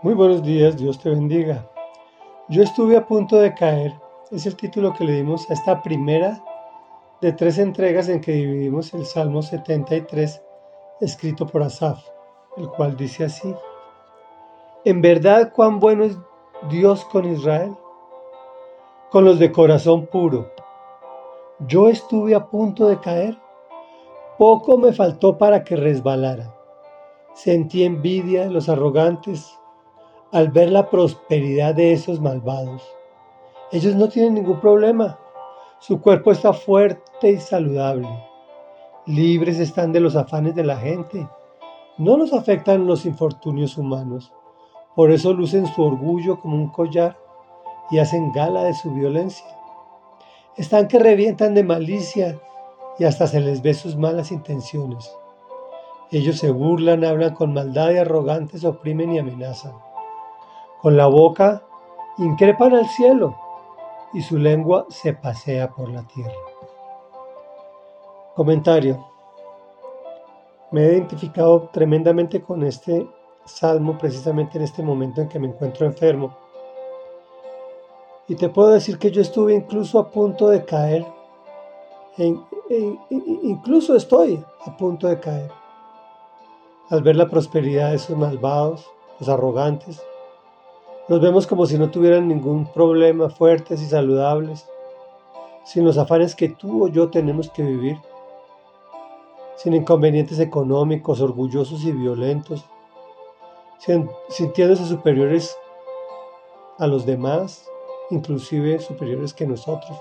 Muy buenos días, Dios te bendiga. Yo estuve a punto de caer, es el título que le dimos a esta primera de tres entregas en que dividimos el Salmo 73 escrito por Asaf, el cual dice así, En verdad cuán bueno es Dios con Israel, con los de corazón puro. Yo estuve a punto de caer, poco me faltó para que resbalara. Sentí envidia de los arrogantes al ver la prosperidad de esos malvados. Ellos no tienen ningún problema. Su cuerpo está fuerte y saludable. Libres están de los afanes de la gente. No los afectan los infortunios humanos. Por eso lucen su orgullo como un collar y hacen gala de su violencia. Están que revientan de malicia y hasta se les ve sus malas intenciones. Ellos se burlan, hablan con maldad y arrogantes, oprimen y amenazan. Con la boca increpan al cielo y su lengua se pasea por la tierra. Comentario. Me he identificado tremendamente con este salmo precisamente en este momento en que me encuentro enfermo. Y te puedo decir que yo estuve incluso a punto de caer. incluso estoy a punto de caer. Al ver la prosperidad de esos malvados, los arrogantes, los vemos como si no tuvieran ningún problema, fuertes y saludables, sin los afanes que tú o yo tenemos que vivir, sin inconvenientes económicos, orgullosos y violentos, sintiéndose superiores a los demás, inclusive superiores que nosotros,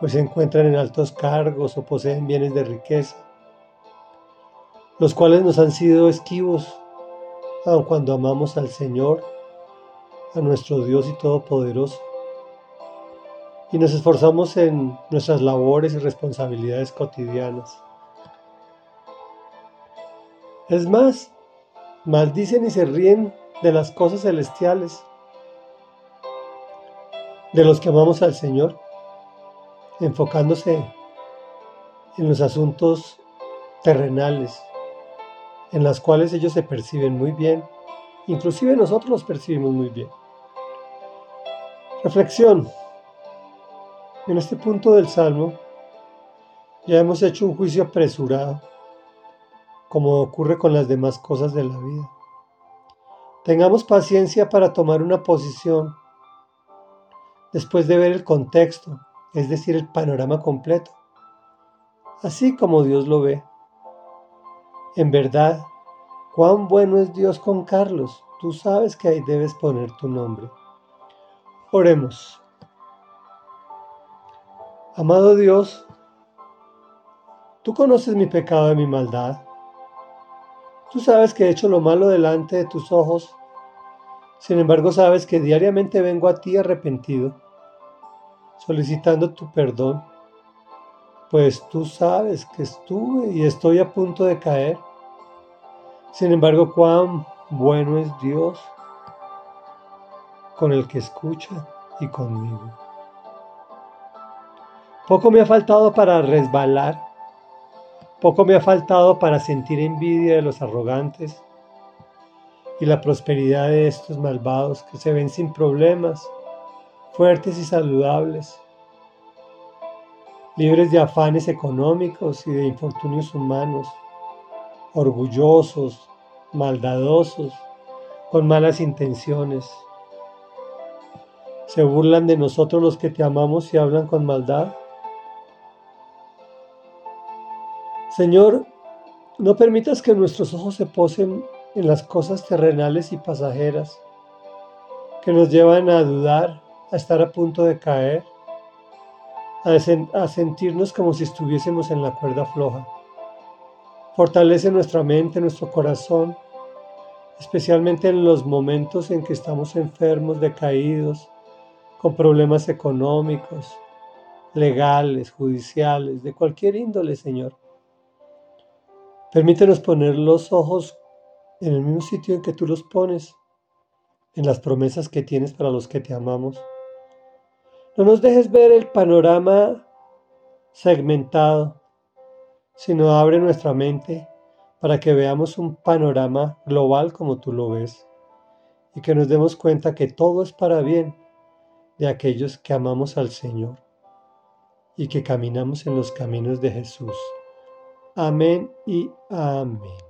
pues se encuentran en altos cargos o poseen bienes de riqueza, los cuales nos han sido esquivos, aun cuando amamos al Señor a nuestro Dios y Todopoderoso. Y nos esforzamos en nuestras labores y responsabilidades cotidianas. Es más, maldicen y se ríen de las cosas celestiales, de los que amamos al Señor, enfocándose en los asuntos terrenales, en las cuales ellos se perciben muy bien Inclusive nosotros los percibimos muy bien. Reflexión. En este punto del Salmo ya hemos hecho un juicio apresurado, como ocurre con las demás cosas de la vida. Tengamos paciencia para tomar una posición después de ver el contexto, es decir, el panorama completo, así como Dios lo ve. En verdad, Cuán bueno es Dios con Carlos. Tú sabes que ahí debes poner tu nombre. Oremos. Amado Dios, tú conoces mi pecado y mi maldad. Tú sabes que he hecho lo malo delante de tus ojos. Sin embargo, sabes que diariamente vengo a ti arrepentido, solicitando tu perdón, pues tú sabes que estuve y estoy a punto de caer. Sin embargo, cuán bueno es Dios con el que escucha y conmigo. Poco me ha faltado para resbalar, poco me ha faltado para sentir envidia de los arrogantes y la prosperidad de estos malvados que se ven sin problemas, fuertes y saludables, libres de afanes económicos y de infortunios humanos orgullosos, maldadosos, con malas intenciones. ¿Se burlan de nosotros los que te amamos y hablan con maldad? Señor, no permitas que nuestros ojos se posen en las cosas terrenales y pasajeras que nos llevan a dudar, a estar a punto de caer, a, sentirnos como si estuviésemos en la cuerda floja. Fortalece nuestra mente, nuestro corazón, especialmente en los momentos en que estamos enfermos, decaídos, con problemas económicos, legales, judiciales, de cualquier índole, Señor. Permítenos poner los ojos en el mismo sitio en que tú los pones, en las promesas que tienes para los que te amamos. No nos dejes ver el panorama segmentado, sino abre nuestra mente para que veamos un panorama global como tú lo ves. y que nos demos cuenta que todo es para bien de aquellos que amamos al Señor y que caminamos en los caminos de Jesús. Amén y amén.